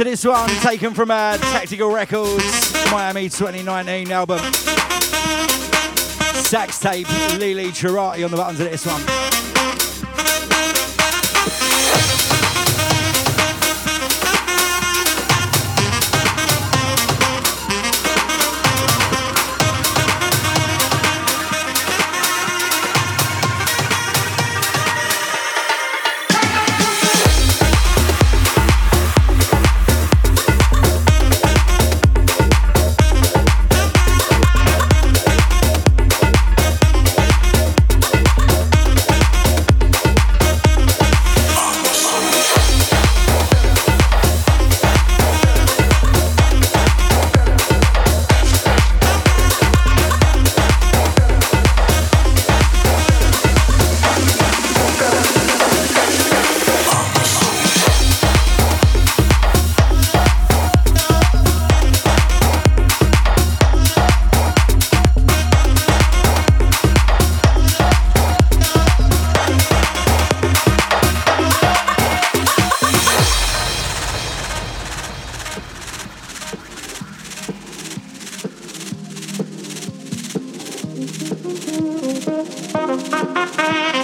to this one, taken from uh, Tactical Records, Miami 2019 album. Sax tape, Lele Turatti on the buttons of this one. Thank you.